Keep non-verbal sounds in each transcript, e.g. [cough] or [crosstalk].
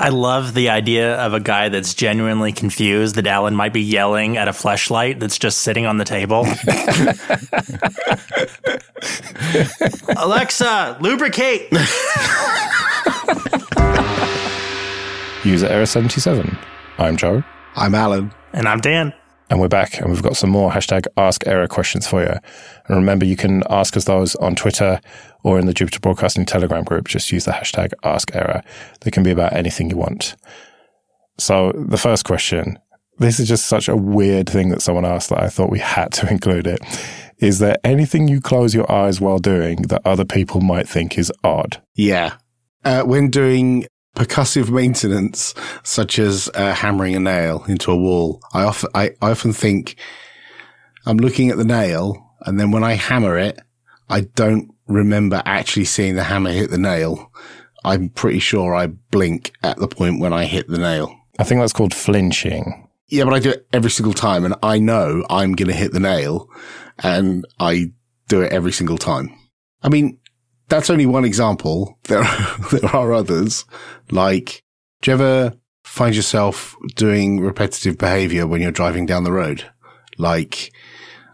I love the idea of a guy that's genuinely confused that Alan might be yelling at a flashlight that's just sitting on the table. [laughs] Alexa, lubricate. User error 77. I'm Joe. I'm Alan. And I'm Dan. And we're back and we've got some more hashtag ask error questions for you. And remember, you can ask us those on Twitter or in the Jupiter Broadcasting Telegram group. Just use the hashtag ask error. They can be about anything you want. So the first question, this is just such a weird thing that someone asked that I thought we had to [laughs] include it. Is there anything you close your eyes while doing that other people might think is odd? Yeah. Uh, when doing percussive maintenance, such as uh, hammering a nail into a wall, I often, I, I often think I'm looking at the nail and then when I hammer it, I don't remember actually seeing the hammer hit the nail. I'm pretty sure I blink at the point when I hit the nail. I think that's called flinching. Yeah, but I do it every single time and I know I'm going to hit the nail and I do it every single time. I mean, that's only one example. [laughs] There are, there are others. Like, do you ever find yourself doing repetitive behavior when you're driving down the road? Like,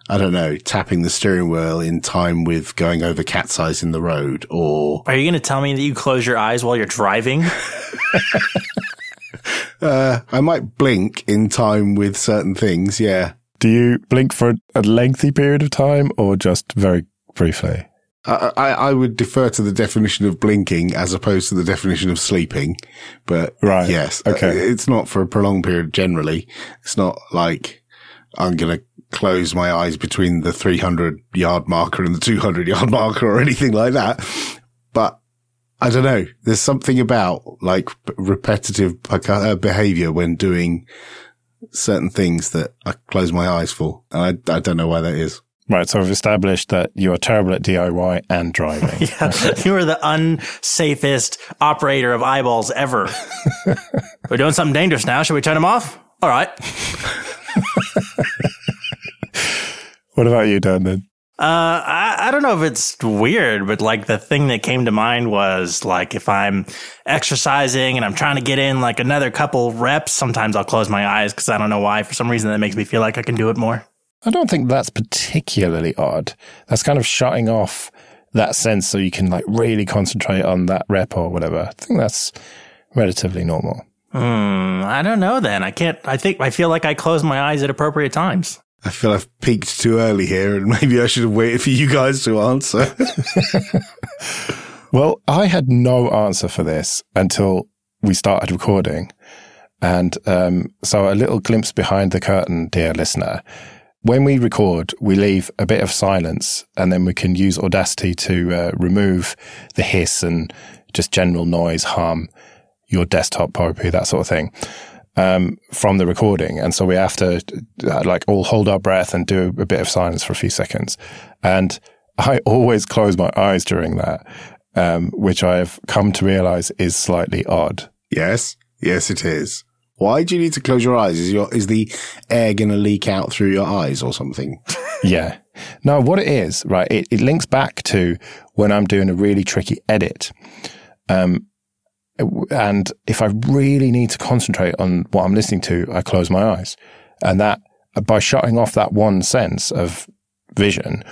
I don't know, tapping the steering wheel in time with going over cat's eyes in the road or. Are you going to tell me that you close your eyes while you're driving? [laughs] uh, I might blink in time with certain things. Yeah. Do you blink for a lengthy period of time or just very briefly? I, I, would defer to the definition of blinking as opposed to the definition of sleeping. But right. yes, okay. it's not for a prolonged period generally. It's not like I'm going to close my eyes between the 300 yard marker and the 200 yard [laughs] marker or anything like that. But I don't know. There's something about like repetitive uh, behavior when doing certain things that I close my eyes for. And I, I don't know why that is. Right, so I've established that you are terrible at DIY and driving. [laughs] yeah, you are the unsafest operator of eyeballs ever. [laughs] We're doing something dangerous now. Should we turn them off? All right. what about you, Dan? Then, uh, I, I don't know if it's weird, but like the thing that came to mind was like if I'm exercising and I'm trying to get in like another couple reps, sometimes I'll close my eyes because I don't know why. For some reason, that makes me feel like I can do it more. I don't think that's particularly odd. That's kind of shutting off that sense so you can like really concentrate on that rep or whatever. I think that's relatively normal. Hmm, I don't know then. I can't, I think, I feel like I close my eyes at appropriate times. I feel I've peaked too early here and [laughs] maybe I should have waited for you guys to answer. [laughs] well, I had no answer for this until we started recording. And um, so a little glimpse behind the curtain, dear listener when we record, we leave a bit of silence and then we can use Audacity to uh, remove the hiss and just general noise, harm, your desktop poetry, that sort of thing, um, from the recording. And so we have to uh, like all hold our breath and do a bit of silence for a few seconds. And I [laughs] always close my eyes during that, um, which I've come to realize is slightly odd. Yes. Yes, it is. Why do you need to close your eyes? Is your is the air going to leak out through your eyes or something? [laughs] yeah. No, what it is, right? It, it links back to when I'm doing a really tricky edit. Um, and if I really need to concentrate on what I'm listening to, I close my eyes. And that by shutting off that one sense of vision,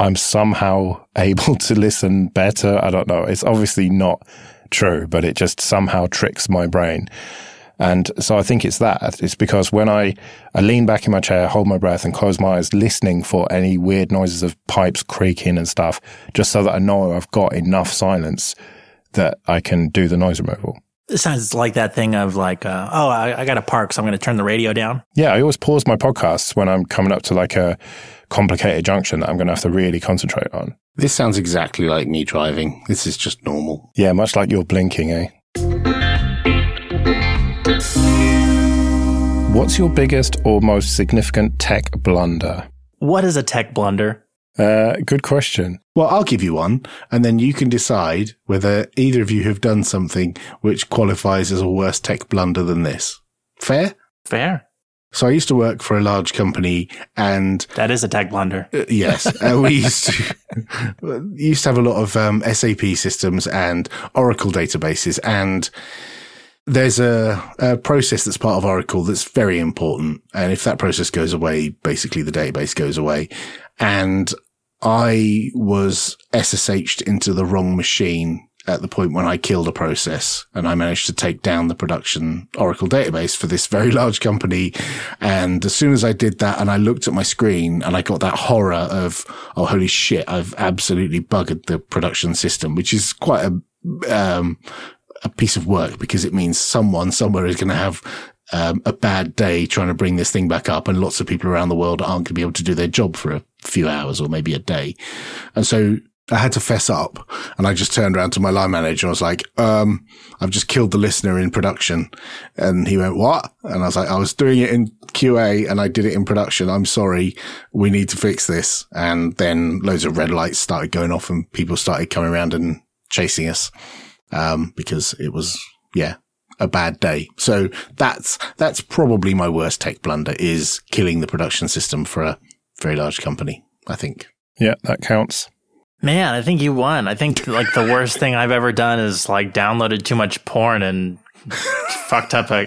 I'm somehow [laughs] able to listen better. I don't know. It's obviously not true, but it just somehow tricks my brain. And so I think it's that. It's because when I, I lean back in my chair, hold my breath and close my eyes, listening for any weird noises of pipes creaking and stuff, just so that I know I've got enough silence that I can do the noise removal. It sounds like that thing of like, uh, oh, I, I got to park, so I'm going to turn the radio down. Yeah, I always pause my podcasts when I'm coming up to like a complicated junction that I'm going to have to really concentrate on. This sounds exactly like me driving. This is just normal. Yeah, much like you're blinking, eh? What's your biggest or most significant tech blunder? What is a tech blunder? Uh, good question. Well, I'll give you one, and then you can decide whether either of you have done something which qualifies as a worse tech blunder than this. Fair? Fair. So I used to work for a large company, and that is a tech blunder. Uh, yes, [laughs] uh, we used to [laughs] used to have a lot of um, SAP systems and Oracle databases, and there's a, a, process that's part of Oracle that's very important. And if that process goes away, basically the database goes away. And I was SSH'd into the wrong machine at the point when I killed a process and I managed to take down the production Oracle database for this very [laughs] large company. And as soon as I did that and I looked at my screen and I got that horror of, oh, holy shit, I've absolutely buggered the production system, which is quite a, um, a piece of work because it means someone somewhere is going to have um, a bad day trying to bring this thing back up and lots of people around the world aren't going to be able to do their job for a few hours or maybe a day. And so I had to fess up and I just turned around to my line manager and I was like, um, I've just killed the listener in production. And he went, what? And I was like, I was doing it in QA and I did it in production. I'm sorry. We need to fix this. And then loads of red lights started going off and people started coming around and chasing us. Um, because it was, yeah, a bad day. So that's, that's probably my worst tech blunder is killing the production system for a very large company, I think. Yeah, that counts. Man, I think you won. I think like the worst thing I've ever done is like downloaded too much porn and fucked up a [laughs] you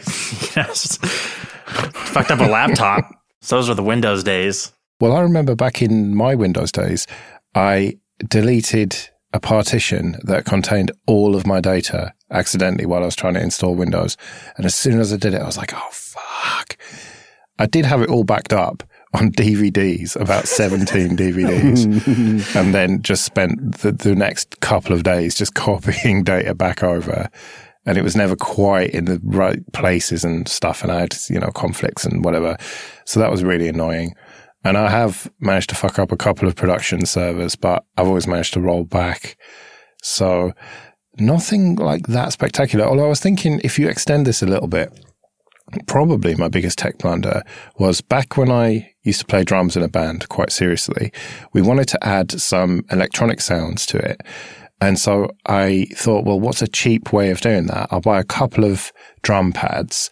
know, fucked up a laptop. So those were the Windows days. Well, I remember back in my Windows days, I deleted a partition that contained all of my data accidentally while I was trying to install Windows. And as soon as I did it, I was like, oh, fuck. I did have it all backed up, on [laughs] DVDs, about 17 DVDs, [laughs] and then just spent the, the next couple of days just [laughs] copying data back over. And it was never quite in the right places and stuff. And I had, you know, conflicts and whatever. So that was really annoying. And I have managed to fuck up a couple of production servers, but I've always managed to roll back. So nothing like that spectacular. Although I was thinking if you extend this a little bit, probably my biggest tech blunder was back when I used to play drums in a band quite seriously. We wanted to add some electronic sounds to it. And so I thought, well, what's a cheap way of doing that? I'll buy a couple of drum pads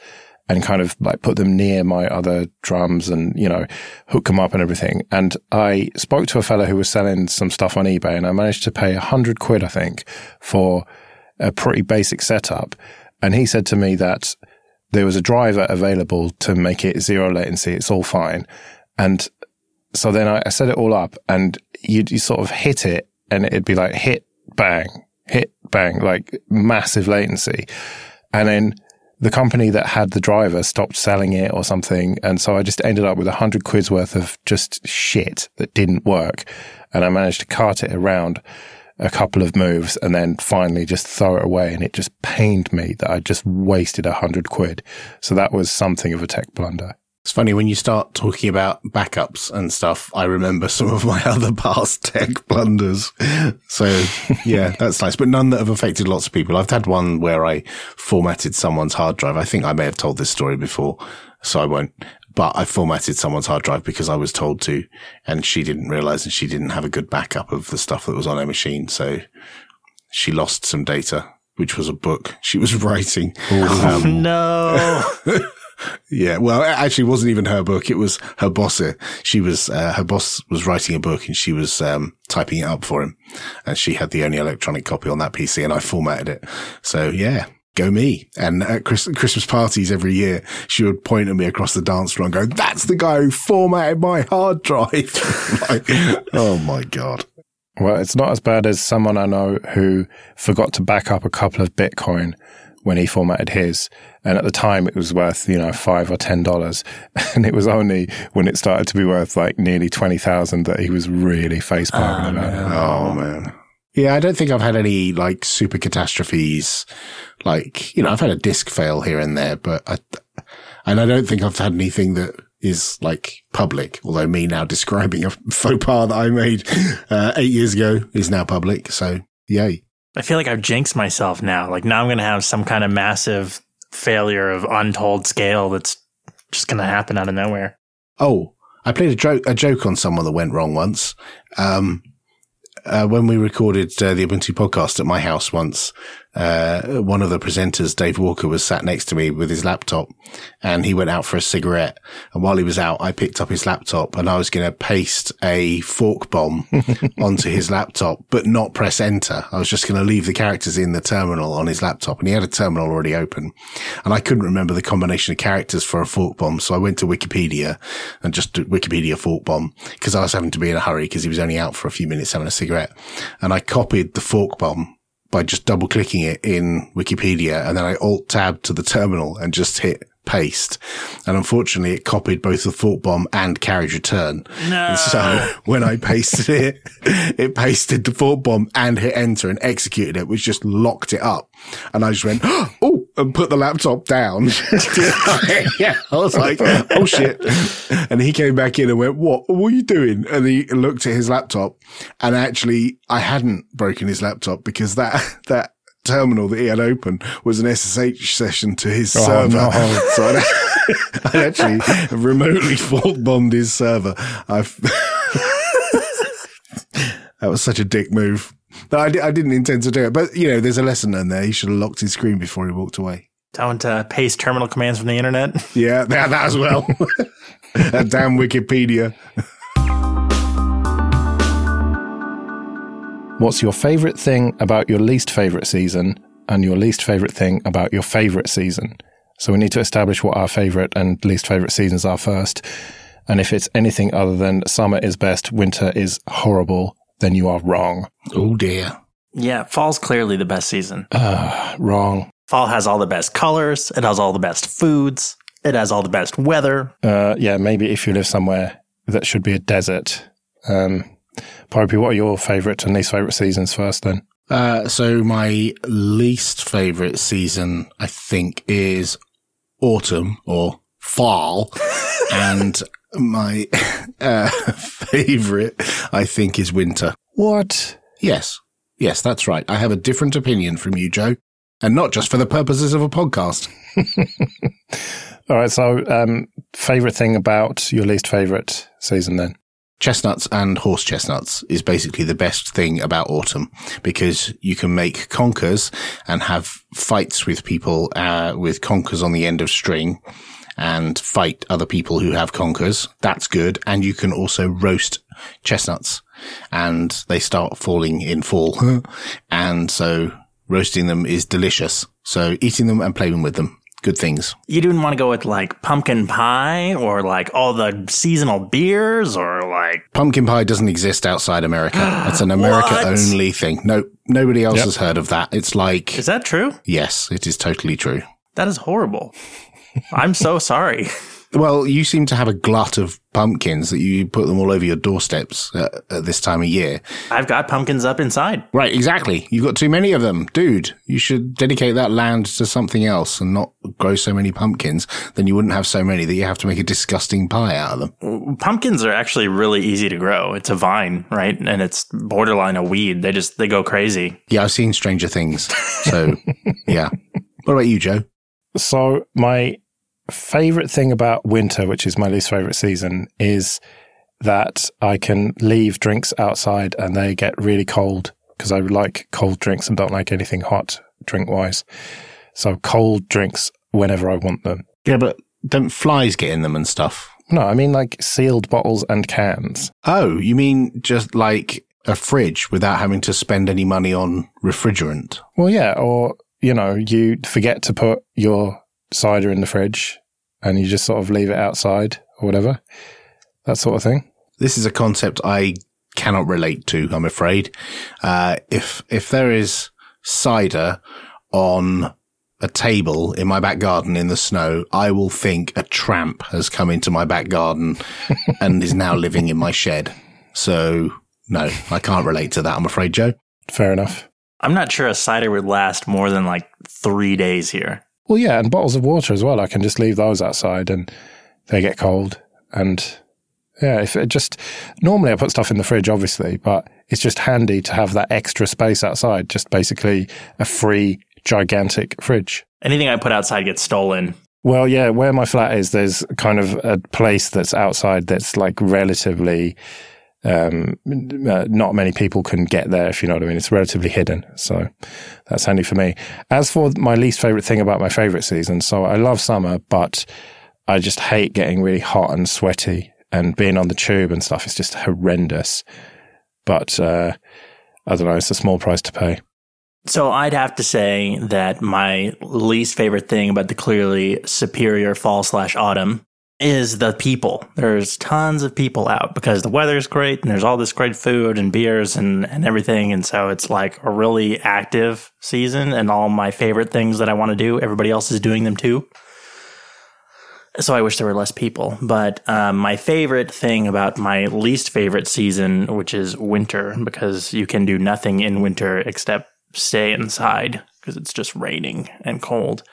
and kind of like put them near my other drums and, you know, hook them up and everything. And I spoke to a fellow who was selling some stuff on eBay and I managed to pay a hundred quid, I think, for a pretty basic setup. And he said to me that there was a driver available to make it zero latency. It's all fine. And so then I, I set it all up and you, you sort of hit it and it'd be like hit, bang, hit, bang, like massive latency. And then the company that had the driver stopped selling it or something. And so I just ended up with a hundred quid's worth of just shit that didn't work. And I managed to cart it around a couple of moves and then finally just throw it away. And it just pained me that I just wasted a hundred quid. So that was something of a tech blunder. It's funny when you start talking about backups and stuff. I remember some of my [laughs] other past tech blunders. So yeah, [laughs] that's nice, but none that have affected lots of people. I've had one where I formatted someone's hard drive. I think I may have told this story before, so I won't. But I formatted someone's hard drive because I was told to, and she didn't realize and she didn't have a good backup of the stuff that was on her machine. So she lost some data, which was a book she was [laughs] writing. Oh, um, no. Yeah, well, actually, it wasn't even her book. It was her boss. She was uh, her boss was writing a book, and she was um, typing it up for him, and she had the only electronic copy on that PC, and I formatted it. So yeah, go me. And at Chris- Christmas parties every year, she would point at me across the dance floor and go, "That's the guy who formatted my hard drive." [laughs] like, oh my god. Well, it's not as bad as someone I know who forgot to back up a couple of Bitcoin when he formatted his. And at the time, it was worth, you know, five or ten dollars. [laughs] And it was only when it started to be worth like nearly 20,000 that he was really face palming oh, about it. Oh, man. Yeah, I don't think I've had any like super catastrophes. Like, you know, I've had a disk fail here and there, but I, and I don't think I've had anything that is like public, although me now [laughs] describing a faux pas that I made uh, eight years ago is now public. So yay. I feel like I've jinxed myself now. Like now I'm going to have some kind of massive failure of untold scale that's just going to happen out of nowhere. Oh, I played a joke, a joke on someone that went wrong once. Um, uh, when we recorded uh, the Ubuntu podcast at my house once, uh, one of the presenters, Dave Walker, was sat next to me with his laptop and he went out for a cigarette. And while he was out, I picked up his laptop and I was going to paste a fork bomb [laughs] onto his laptop, but not press enter. I was just going to leave the characters in the terminal on his laptop and he had a terminal already open and I couldn't remember the combination of characters for a fork bomb. So I went to Wikipedia and just Wikipedia fork bomb because I was having to be in a hurry because he was only out for a few minutes having a cigarette and I copied the fork bomb by just double clicking it in Wikipedia and then I alt tab to the terminal and just hit paste. And unfortunately, it copied both the fork bomb and carriage return. No. And so [laughs] when I pasted it, it pasted the fork bomb and hit enter and executed it, which just locked it up. And I just went, [gasps] oh, and put the laptop down. [laughs] yeah. I was like, oh shit. And he came back in and went, what, what are you doing? And he looked at his laptop and actually I hadn't broken his laptop because that, [laughs] that terminal that he had open was an SSH session to his oh, server. No. [laughs] so I'd, [laughs] I'd, actually remotely fork bombed his server. I've [laughs] that was such a dick move. But I, I, didn't intend to do it. But, you know, there's a lesson in there. He should have locked his screen before he walked away. Don't uh, paste terminal commands from the internet. Yeah, that, that as well. that damn Wikipedia. What's your favorite thing about your least favorite season and your least favorite thing about your favorite season? So we need to establish what our favorite and least favorite seasons are first. And if it's anything other than summer is best, winter is horrible, then you are wrong. Oh dear. Yeah, fall's clearly the best season. Uh, wrong. Fall has all the best colors. It has all the best foods. It has all the best weather. Uh, yeah, maybe if you live somewhere that should be a desert. Um, Popey, what are your favourite and least favourite seasons first then? Uh, so my least favourite season, I think, is autumn or fall. [laughs] and my [laughs] uh, favourite, I think, is winter. What? Yes. Yes, that's right. I have a different opinion from you, Joe. And not just for the purposes of a podcast. [laughs] All right. So, um, favorite thing about your least favorite season then? Chestnuts and horse chestnuts is basically the best thing about autumn because you can make conkers and have fights with people uh, with conkers on the end of string and fight other people who have conkers. That's good. And you can also roast chestnuts and they start falling in fall. [laughs] and so roasting them is delicious. So eating them and playing with them good things. You didn't want to go with like pumpkin pie or like all the seasonal beers or like pumpkin pie doesn't exist outside America. [gasps] It's an America only thing. No, nobody else yep. has heard of that. It's like Is that true? Yes, it is totally true. That is horrible. I'm so sorry. [laughs] Well, you seem to have a glut of pumpkins that you put them all over your doorsteps at, at, this time of year. I've got pumpkins up inside. Right, exactly. You've got too many of them. Dude, you should dedicate that land to something else and not grow so many pumpkins. Then you wouldn't have so many that you have to make a disgusting pie out of them. Pumpkins are actually really easy to grow. It's a vine, right? And it's borderline a weed. They just, they go crazy. Yeah, I've seen Stranger Things. So, [laughs] yeah. What about you, Joe? So my favorite thing about winter, which is my least favorite season, is that I can leave drinks outside and they get really cold because I like cold drinks and don't like anything hot drink wise. So cold drinks whenever I want them. Yeah, but don't flies get in them and stuff? No, I mean like sealed bottles and cans. Oh, you mean just like a fridge without having to spend any money on refrigerant? Well, yeah, or you know, you forget to put your cider in the fridge and you just sort of leave it outside or whatever. That sort of thing. This is a concept I cannot relate to, I'm afraid. Uh, if, if there is cider on a table in my back garden in the snow, I will think a tramp has come into my back garden [laughs] and is now living in my shed. So no, I can't relate to that. I'm afraid, Joe. Fair enough. I'm not sure a cider would last more than like three days here. Well, yeah, and bottles of water as well. I can just leave those outside and they get cold. And yeah, if it just normally I put stuff in the fridge, obviously, but it's just handy to have that extra space outside. Just basically a free, gigantic fridge. Anything I put outside gets stolen. Well, yeah, where my flat is, there's kind of a place that's outside that's like relatively um, uh, not many people can get there, if you know what I mean. It's relatively hidden. So that's handy for me. As for my least favorite thing about my favorite season, so I love summer, but I just hate getting really hot and sweaty and being on the tube and stuff. It's just horrendous. But uh, I don't know, it's a small price to pay. So I'd have to say that my least favorite thing about the clearly superior fall slash autumn is the people. There's tons of people out because the weather's great and there's all this great food and beers and, and everything. And so it's like a really active season and all my favorite things that I want to do, everybody else is doing them too. So I wish there were less people. But um, my favorite thing about my least favorite season, which is winter, because you can do nothing in winter except stay inside because it's just raining and cold,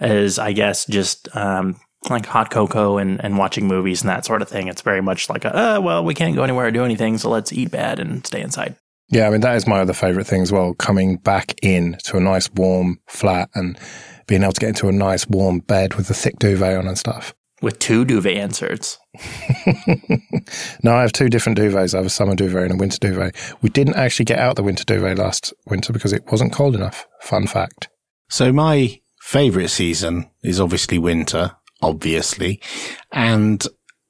is I guess just um, like hot cocoa and, and watching movies and that sort of thing. It's very much like, a, uh, well, we can't go anywhere or do anything, so let's eat bad and stay inside. Yeah, I mean, that is my other favorite thing as well. Coming back in to a nice warm flat and being able to get into a nice warm bed with a thick duvet on and stuff. With two duvet inserts. [laughs] no, I have two different duvets. I have a summer duvet and a winter duvet. We didn't actually get out the winter duvet last winter because it wasn't cold enough. Fun fact. So my favorite season is obviously winter obviously. And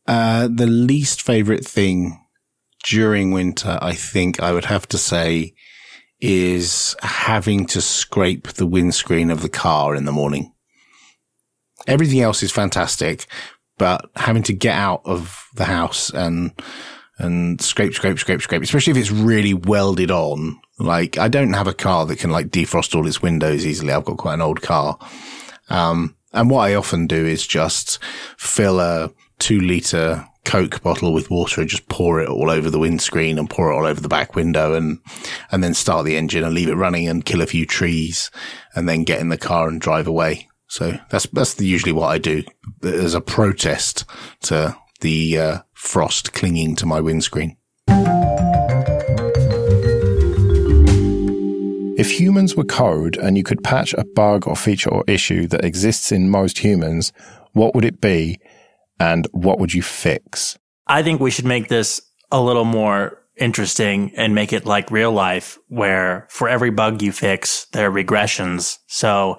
uh, the least favorite thing during winter, I think I would have to say, is having to scrape the windscreen of the car in the morning. Everything else is fantastic, but having to get out of the house and and scrape, scrape, scrape, scrape, especially if it's really welded on. Like I don't have a car that can like defrost all its windows easily. I've got quite an old car. Um, and what I often do is just fill a two liter Coke bottle with water and just pour it all over the windscreen and pour it all over the back window and, and then start the engine and leave it running and kill a few trees and then get in the car and drive away. So that's, that's usually what I do as a protest to the uh, frost clinging to my windscreen. If humans were code and you could patch a bug or feature or issue that exists in most humans, what would it be and what would you fix? I think we should make this a little more interesting and make it like real life where for every bug you fix, there are regressions. So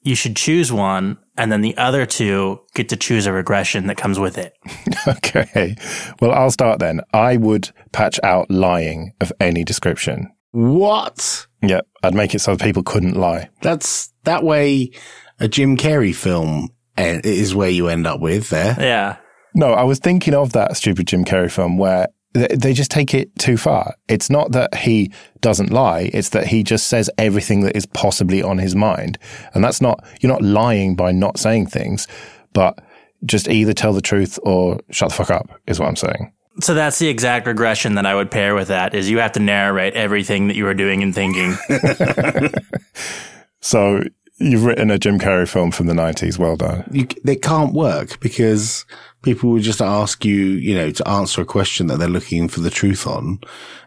you should choose one and then the other two get to choose a regression that comes with it. [laughs] okay. Well, I'll start then. I would patch out lying of any description. What? Yeah, I'd make it so people couldn't lie. That's that way. A Jim Carrey film eh, is where you end up with there. Yeah. No, I was thinking of that stupid Jim Carrey film where they just take it too far. It's not that he doesn't lie, it's that he just says everything that is possibly on his mind. And that's not, you're not lying by not saying things, but just either tell the truth or shut the fuck up, is what I'm saying. So that's the exact regression that I would pair with that is you have to narrate everything that you are doing and thinking. [laughs] so you've written a Jim Carrey film from the 90s. Well done. You, they can't work because people would just ask you, you know, to answer a question that they're looking for the truth on.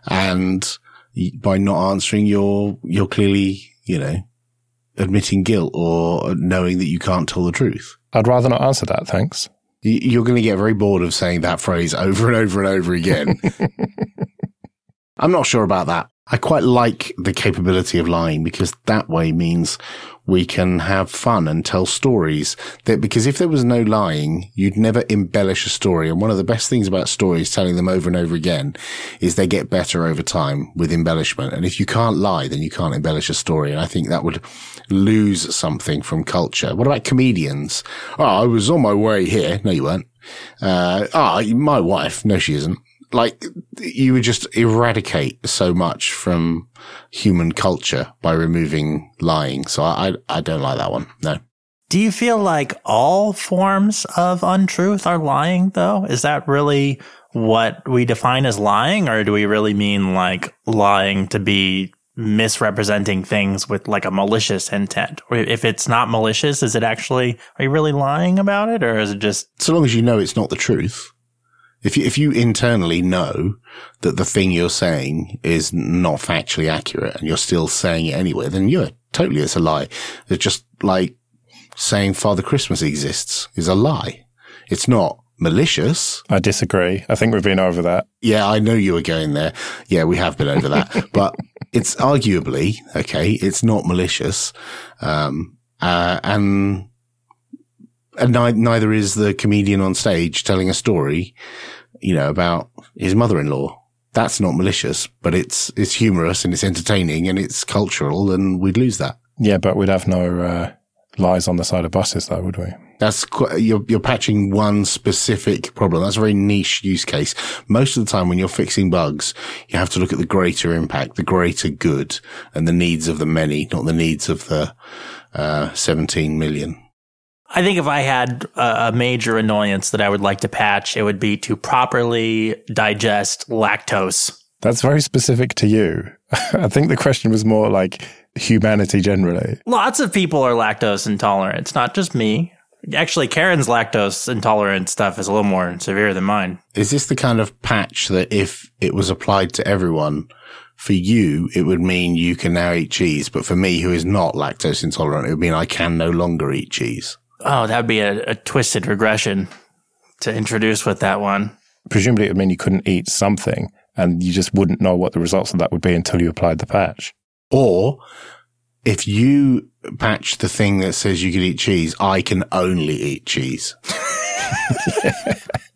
And by not answering, you're, you're clearly, you know, admitting guilt or knowing that you can't tell the truth. I'd rather not answer that. Thanks. You're going to get very bored of saying that phrase over and over and over again. [laughs] I'm not sure about that. I quite like the capability of lying because that way means we can have fun and tell stories that because if there was no lying, you'd never embellish a story. And one of the best things about stories, telling them over and over again, is they get better over time with embellishment. And if you can't lie, then you can't embellish a story. And I think that would lose something from culture. What about comedians? Oh, I was on my way here. No, you weren't. Uh, ah, my wife. No, she isn't like you would just eradicate so much from human culture by removing lying. So I, I don't like that one. No. Do you feel like all forms of untruth are lying though? Is that really what we define as lying or do we really mean like lying to be misrepresenting things with like a malicious intent? Or if it's not malicious, is it actually, are you really lying about it or is it just? So long as you know it's not the truth. If you, if you internally know that the thing you're saying is not factually accurate and you're still saying it anyway, then you're totally, it's a lie. It's just like saying Father Christmas exists is a lie. It's not malicious. I disagree. I think we've been over that. Yeah, I know you were going there. Yeah, we have been over that, [laughs] but it's arguably okay. It's not malicious, um, uh, and and ni- neither is the comedian on stage telling a story, you know, about his mother-in-law. That's not malicious, but it's it's humorous and it's entertaining and it's cultural, and we'd lose that. Yeah, but we'd have no uh, lies on the side of buses, though, would we? That's quite, you're you're patching one specific problem. That's a very niche use case. Most of the time, when you're fixing bugs, you have to look at the greater impact, the greater good, and the needs of the many, not the needs of the uh, 17 million. I think if I had a major annoyance that I would like to patch, it would be to properly digest lactose. That's very specific to you. [laughs] I think the question was more like humanity generally. Lots of people are lactose intolerant. It's not just me. Actually, Karen's lactose intolerant stuff is a little more severe than mine. Is this the kind of patch that if it was applied to everyone, for you, it would mean you can now eat cheese. But for me, who is not lactose intolerant, it would mean I can no longer eat cheese. Oh, that would be a, a twisted regression to introduce with that one. Presumably, it would mean you couldn't eat something and you just wouldn't know what the results of that would be until you applied the patch. Or if you patch the thing that says you can eat cheese, I can only eat cheese. [laughs]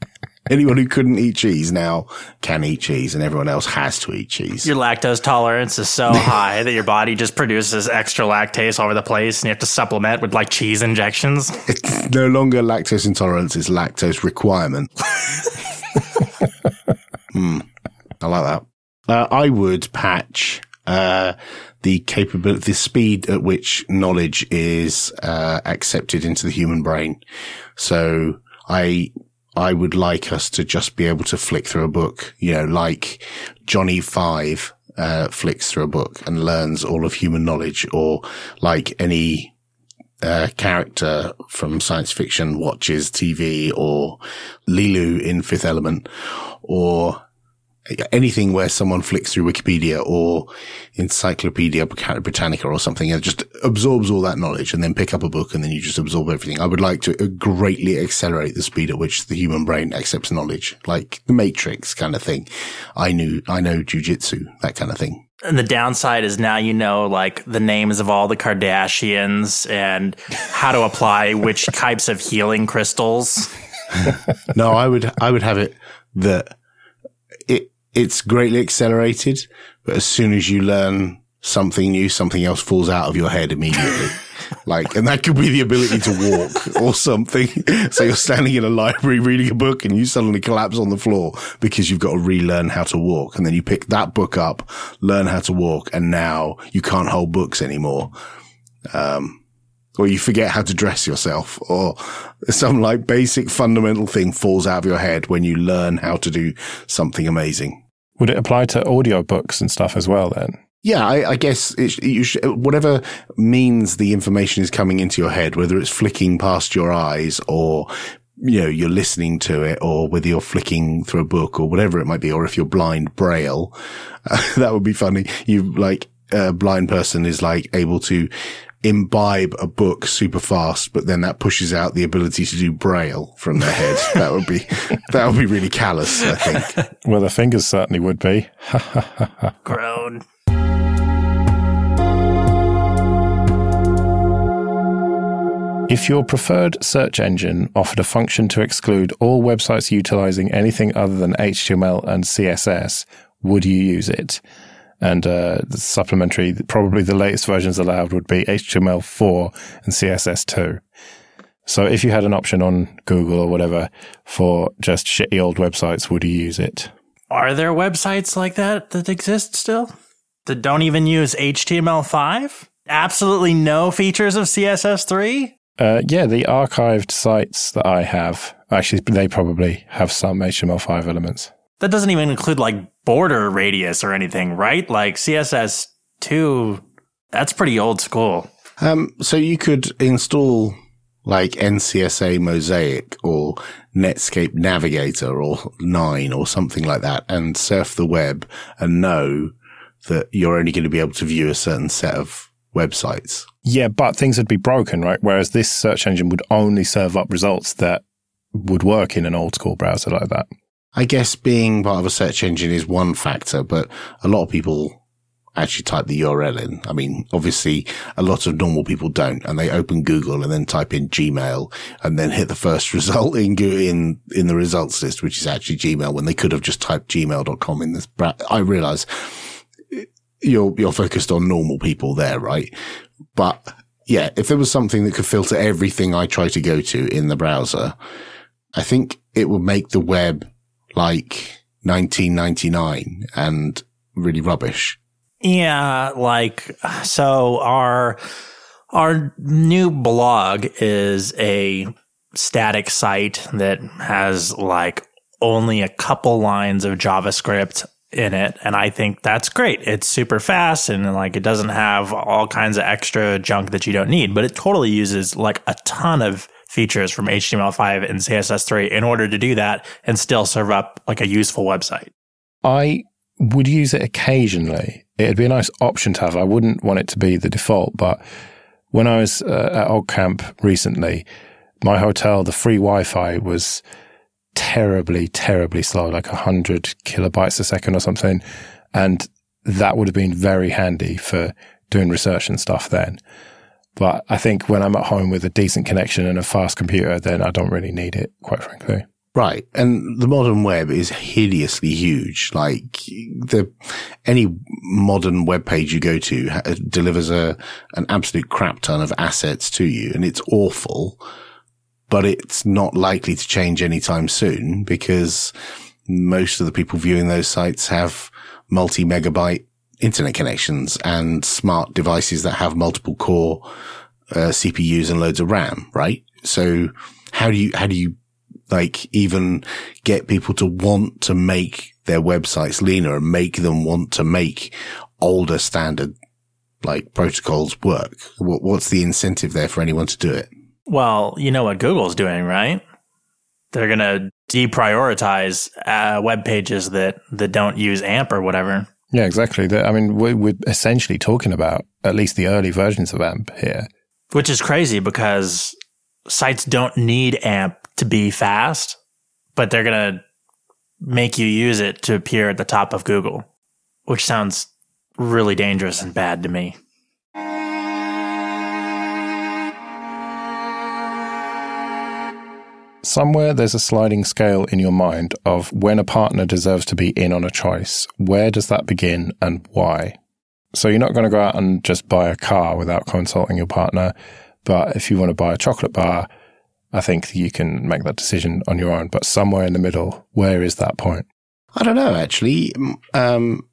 Anyone who couldn't eat cheese now can eat cheese, and everyone else has to eat cheese. Your lactose tolerance is so [laughs] high that your body just produces extra lactase all over the place, and you have to supplement with like cheese injections. [laughs] It's no longer lactose intolerance; it's lactose requirement. [laughs] Hmm, I like that. Uh, I would patch uh, the capability, the speed at which knowledge is uh, accepted into the human brain. So I I would like us to just be able to flick through a book, you know, like Johnny Five uh, flicks through a book and learns all of human knowledge, or like any uh, character from science fiction watches TV, or Leeloo in Fifth Element, or anything where someone flicks through Wikipedia or Encyclopedia Britannica or something and just absorbs all that knowledge and then pick up a book and then you just absorb everything. I would like to uh, greatly accelerate the speed at which the human brain accepts knowledge, like the Matrix kind of thing. I knew, I know jujitsu, that kind of thing. And the downside is now you know like the names of all the Kardashians and how to apply which types of healing crystals. [laughs] no, I would, I would have it that it's greatly accelerated, but as soon as you learn something new, something else falls out of your head immediately. [laughs] like, and that could be the ability to walk or something. so you're standing in a library reading a book and you suddenly collapse on the floor because you've got to relearn how to walk. And then you pick that book up, learn how to walk, and now you can't hold books anymore. Um, or you forget how to dress yourself or some like basic fundamental thing falls out of your head when you learn how to do something amazing. Would it apply to audiobooks and stuff as well then? Yeah, I, I guess it, whatever means the information is coming into your head, whether it's flicking past your eyes or you know, you're listening to it or whether you're flicking through a book or whatever it might be, or if you're blind braille, uh, [laughs] that would be funny. You like a blind person is like able to imbibe a book super fast, but then that pushes out the ability to do braille from their head. [laughs] that would be that would be really callous, I think. [laughs] Well, the fingers certainly would be. [laughs] Groan. If your preferred search engine offered a function to exclude all websites utilizing anything other than HTML and CSS, would you use it? And uh, the supplementary, probably the latest versions allowed would be HTML4 and CSS2. So if you had an option on Google or whatever for just shitty old websites, would you use it? Are there websites like that that exist still that don't even use HTML5? Absolutely no features of CSS3? Uh, yeah, the archived sites that I have, actually, they probably have some HTML5 elements. That doesn't even include like border radius or anything, right? Like CSS two, that's pretty old school. Um, so you could install like NCSA Mosaic or Netscape Navigator or Nine or something like that and surf the web and know that you're only going to be able to view a certain set of websites. Yeah, but things would be broken, right? Whereas this search engine would only serve up results that would work in an old school browser like that. I guess being part of a search engine is one factor, but a lot of people actually type the URL in. I mean, obviously a lot of normal people don't and they open Google and then type in Gmail and then hit the first [laughs] result in, in, in the results list, which is actually Gmail when they could have just typed gmail.com in this. I realize you're, you're focused on normal people there, right? But yeah, if there was something that could filter everything I try to go to in the browser, I think it would make the web like 1999 and really rubbish. Yeah, like so our our new blog is a static site that has like only a couple lines of JavaScript in it and I think that's great. It's super fast and like it doesn't have all kinds of extra junk that you don't need, but it totally uses like a ton of features from HTML5 and CSS3 in order to do that and still serve up like a useful website. I would use it occasionally. It'd be a nice option to have. I wouldn't want it to be the default, but when I was uh, at OggCamp recently, my hotel, the free Wi-Fi was terribly, terribly slow, like 100 kilobytes a second or something. And that would have been very handy for doing research and stuff then. But I think when I'm at home with a decent connection and a fast computer, then I don't really need it, quite frankly. Right. And the modern web is hideously huge. Like the, any modern web page you go to ha- delivers a, an absolute crap ton of assets to you and it's awful, but it's not likely to change anytime soon because most of the people viewing those sites have multi megabyte internet connections and smart devices that have multiple core uh, CPUs and loads of RAM, right? So how do you, how do you like even get people to want to make their websites leaner and make them want to make older standard like protocols work? What's the incentive there for anyone to do it? Well, you know what Google's doing, right? They're going to deprioritize uh, web pages that, that don't use AMP or whatever. Yeah, exactly. I mean, we're essentially talking about at least the early versions of AMP here. Which is crazy because sites don't need AMP to be fast, but they're going to make you use it to appear at the top of Google, which sounds really dangerous and bad to me. Somewhere there's a sliding scale in your mind of when a partner deserves to be in on a choice. Where does that begin and why? So you're not going to go out and just buy a car without consulting your partner. But if you want to buy a chocolate bar, I think you can make that decision on your own. But somewhere in the middle, where is that point? I don't know, actually. Um,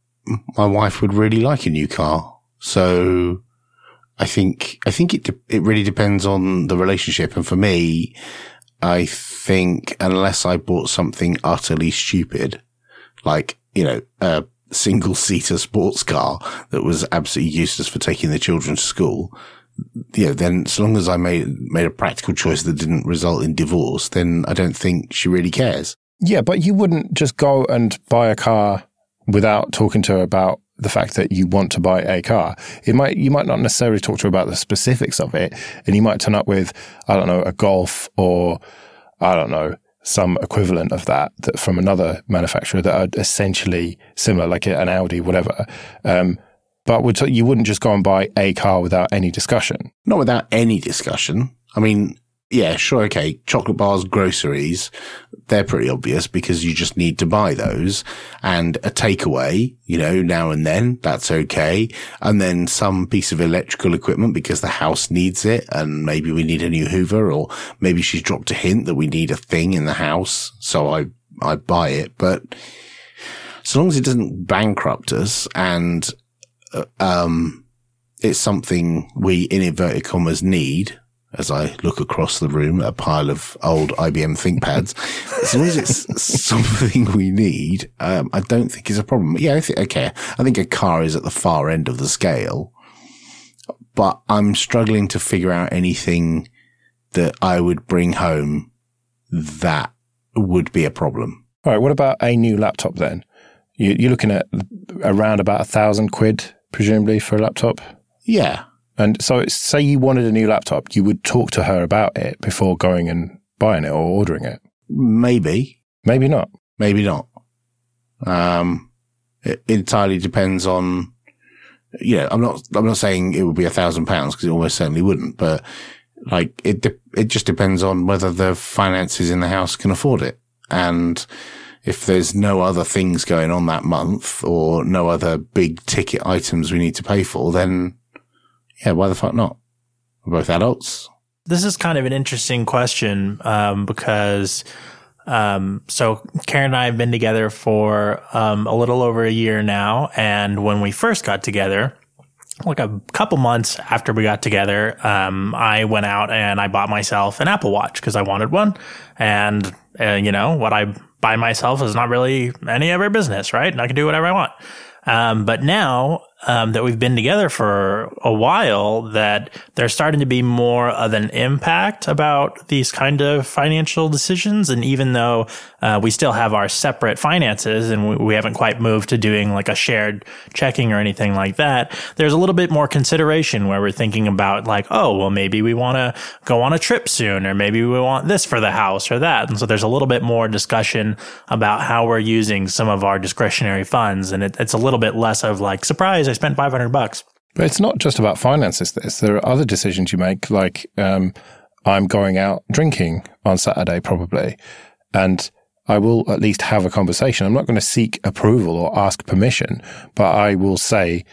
my wife would really like a new car. So I think, I think it, de- it really depends on the relationship. And for me, I think unless I bought something utterly stupid, like, you know, a single seater sports car that was absolutely useless for taking the children to school, you know, then as long as I made made a practical choice that didn't result in divorce, then I don't think she really cares. Yeah, but you wouldn't just go and buy a car without talking to her about the fact that you want to buy a car. It might you might not necessarily talk to her about the specifics of it, and you might turn up with I don't know a Golf or I don't know some equivalent of that, that from another manufacturer that are essentially similar, like an Audi, whatever. Um, but would, you wouldn't just go and buy a car without any discussion. Not without any discussion. I mean, yeah, sure. Okay. Chocolate bars, groceries, they're pretty obvious because you just need to buy those and a takeaway, you know, now and then that's okay. And then some piece of electrical equipment because the house needs it and maybe we need a new Hoover or maybe she's dropped a hint that we need a thing in the house. So I, I buy it, but so long as it doesn't bankrupt us and uh, um, it's something we in inverted commas need as I look across the room at a pile of old IBM ThinkPads. as long as it's [laughs] something we need, um, I don't think it's a problem. Yeah, I think, okay. I think a car is at the far end of the scale, but I'm struggling to figure out anything that I would bring home that would be a problem. All right. What about a new laptop then? You're looking at around about a thousand quid presumably for a laptop? Yeah. And so, say you wanted a new laptop, you would talk to her about it before going and buying it or ordering it. maybe, maybe not, maybe not. Um, it entirely depends on, you know, I'm not, I'm not saying it would be a thousand pounds because it almost certainly wouldn't, but like it, de- it just depends on whether the finances in the house can afford it. And if there's no other things going on that month or no other big ticket items we need to pay for, then yeah, why the fuck not? We're both adults. This is kind of an interesting question um, because um, so Karen and I have been together for um, a little over a year now, and when we first got together, like a couple months after we got together, um, I went out and I bought myself an Apple Watch because I wanted one, and uh, you know what I buy myself is not really any of our business, right? And I can do whatever I want. Um, but now um, that we've been together for a while that there's starting to be more of an impact about these kind of financial decisions. And even though uh, we still have our separate finances and we, we, haven't quite moved to doing like a shared checking or anything like that, there's a little bit more consideration where we're thinking about like, oh, well, maybe we want to go on a trip soon, or maybe we want this for the house or that. And so there's a little bit more discussion about how we're using some of our discretionary funds. And it, it's a little bit less of like, surprise, I spent 500 bucks. But it's not just about finances, this. There are other decisions you make, like um, I'm going out drinking on Saturday, probably. And I will at least have a conversation. I'm not going to seek approval or ask permission, but I will say,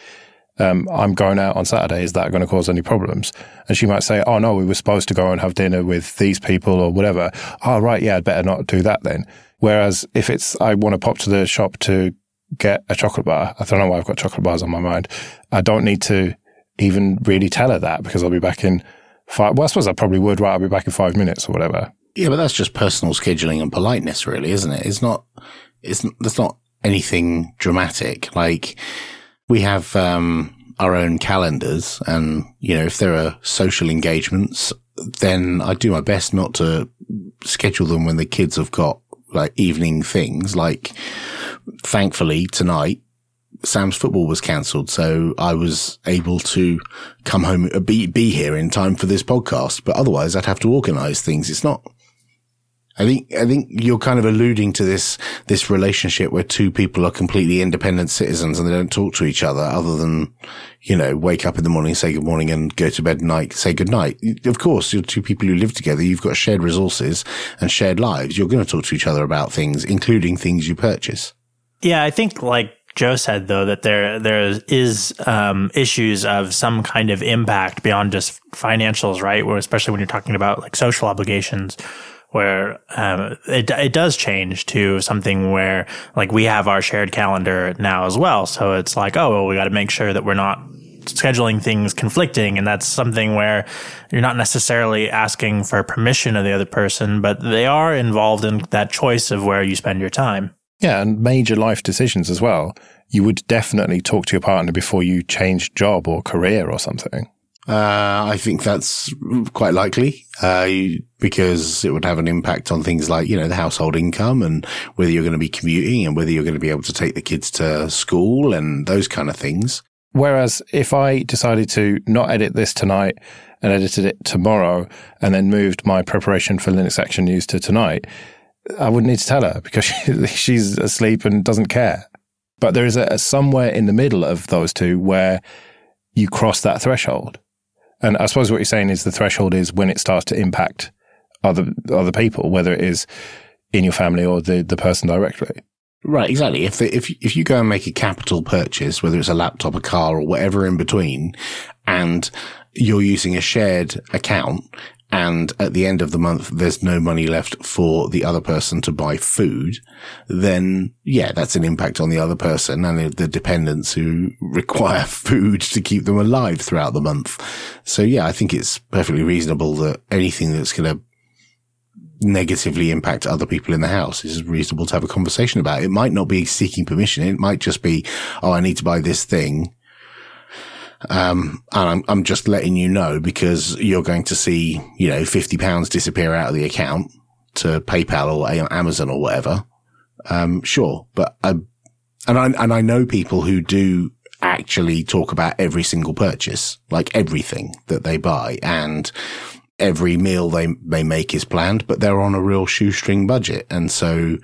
um, I'm going out on Saturday. Is that going to cause any problems? And she might say, Oh, no, we were supposed to go and have dinner with these people or whatever. Oh, right. Yeah, I'd better not do that then. Whereas if it's, I want to pop to the shop to get a chocolate bar. I don't know why I've got chocolate bars on my mind. I don't need to even really tell her that because I'll be back in five. Well, I suppose I probably would, right? I'll be back in five minutes or whatever. Yeah, but that's just personal scheduling and politeness, really, isn't it? It's not, it's, that's not anything dramatic. Like we have, um, our own calendars and, you know, if there are social engagements, then I do my best not to schedule them when the kids have got like evening things like thankfully tonight, Sam's football was cancelled, so I was able to come home, uh, be, be here in time for this podcast. But otherwise, I'd have to organise things. It's not. I think I think you're kind of alluding to this this relationship where two people are completely independent citizens and they don't talk to each other other than you know wake up in the morning, say good morning, and go to bed night, say good night. Of course, you're two people who live together. You've got shared resources and shared lives. You're going to talk to each other about things, including things you purchase. Yeah, I think like Joe said though that there there is um, issues of some kind of impact beyond just financials, right? Where especially when you're talking about like social obligations, where um, it it does change to something where like we have our shared calendar now as well. So it's like, oh, well, we got to make sure that we're not scheduling things conflicting and that's something where you're not necessarily asking for permission of the other person but they are involved in that choice of where you spend your time yeah, and major life decisions as well. You would definitely talk to your partner before you change job or career or something. Uh, I think that's quite likely, uh, because it would have an impact on things like, you know, the household income and whether you're going to be commuting and whether you're going to be able to take the kids to school and those kind of things. Whereas if I decided to not edit this tonight and edited it tomorrow and then moved my preparation for Linux Action News to tonight, I wouldn't need to tell her because she, [laughs] she's asleep and doesn't care. But there is a, a somewhere in the middle of those two where you cross that threshold. And I suppose what you're saying is the threshold is when it starts to impact other other people, whether it is in your family or the, the person directly. Right, exactly. If if if you go and make a capital purchase, whether it's a laptop, a car, or whatever in between, and you're using a shared account, and at the end of the month there's no money left for the other person to buy food, then yeah, that's an impact on the other person and the dependents who [laughs] require food to keep them alive throughout the month. So yeah, I think it's perfectly reasonable that anything that's going to negatively impact other people in the house is reasonable to have a conversation about. It might not be seeking permission. It might just be, oh, I need to buy this thing um, and I'm, I'm just letting you know because you're going to see, you know, 50 pounds disappear out of the account to PayPal or Amazon or whatever. Um, sure. But, I, and I, and I know people who do actually talk about every single purchase, like everything that they buy. And every meal they, they make is planned, but they're on a real shoestring budget. And so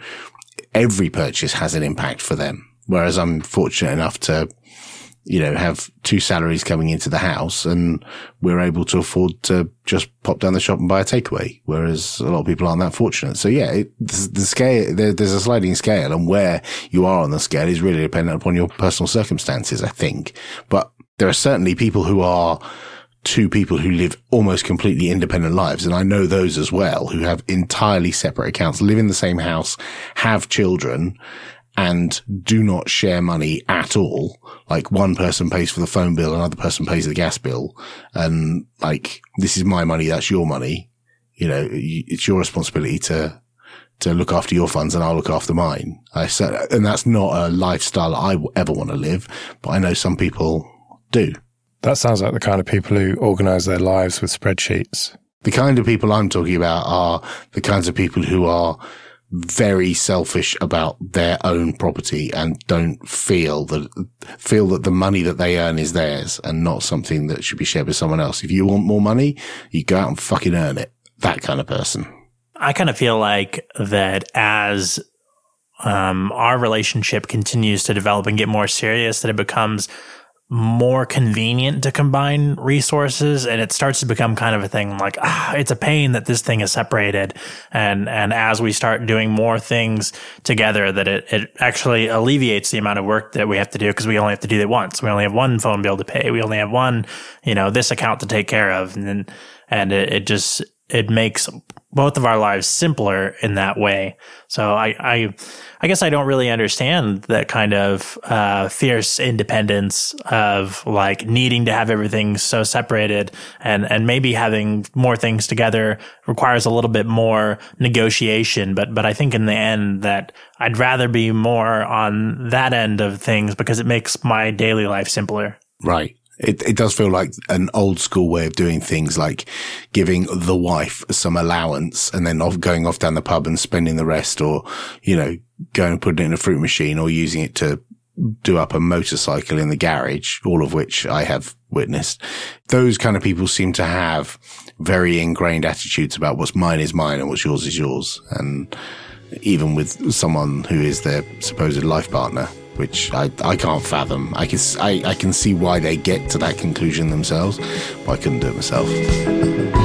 every purchase has an impact for them. Whereas I'm fortunate enough to, you know, have two salaries coming into the house and we're able to afford to just pop down the shop and buy a takeaway. Whereas a lot of people aren't that fortunate. So yeah, it, the scale, there, there's a sliding scale and where you are on the scale is really dependent upon your personal circumstances, I think. But there are certainly people who are, two people who live almost completely independent lives. And I know those as well who have entirely separate accounts, live in the same house, have children and do not share money at all. Like one person pays for the phone bill, another person pays the gas bill. And like, this is my money. That's your money. You know, it's your responsibility to, to look after your funds and I'll look after mine. I said, and that's not a lifestyle I ever want to live, but I know some people do. That sounds like the kind of people who organize their lives with spreadsheets. The kind of people I'm talking about are the kinds of people who are very selfish about their own property and don't feel that feel that the money that they earn is theirs and not something that should be shared with someone else. If you want more money, you go out and fucking earn it. That kind of person. I kind of feel like that as um, our relationship continues to develop and get more serious, that it becomes more convenient to combine resources and it starts to become kind of a thing like ah, it's a pain that this thing is separated and and as we start doing more things together that it, it actually alleviates the amount of work that we have to do because we only have to do it once. We only have one phone bill to pay. We only have one you know this account to take care of and and it, it just it makes both of our lives simpler in that way. So I, I, I guess I don't really understand that kind of uh, fierce independence of like needing to have everything so separated, and and maybe having more things together requires a little bit more negotiation. But but I think in the end that I'd rather be more on that end of things because it makes my daily life simpler. Right. It, it does feel like an old school way of doing things, like giving the wife some allowance and then off going off down the pub and spending the rest, or you know, going and putting it in a fruit machine, or using it to do up a motorcycle in the garage, all of which I have witnessed. Those kind of people seem to have very ingrained attitudes about what's mine is mine and what's yours is yours. And even with someone who is their supposed life partner, which I, I can't fathom. I can, I, I can see why they get to that conclusion themselves, but I couldn't do it myself. [laughs]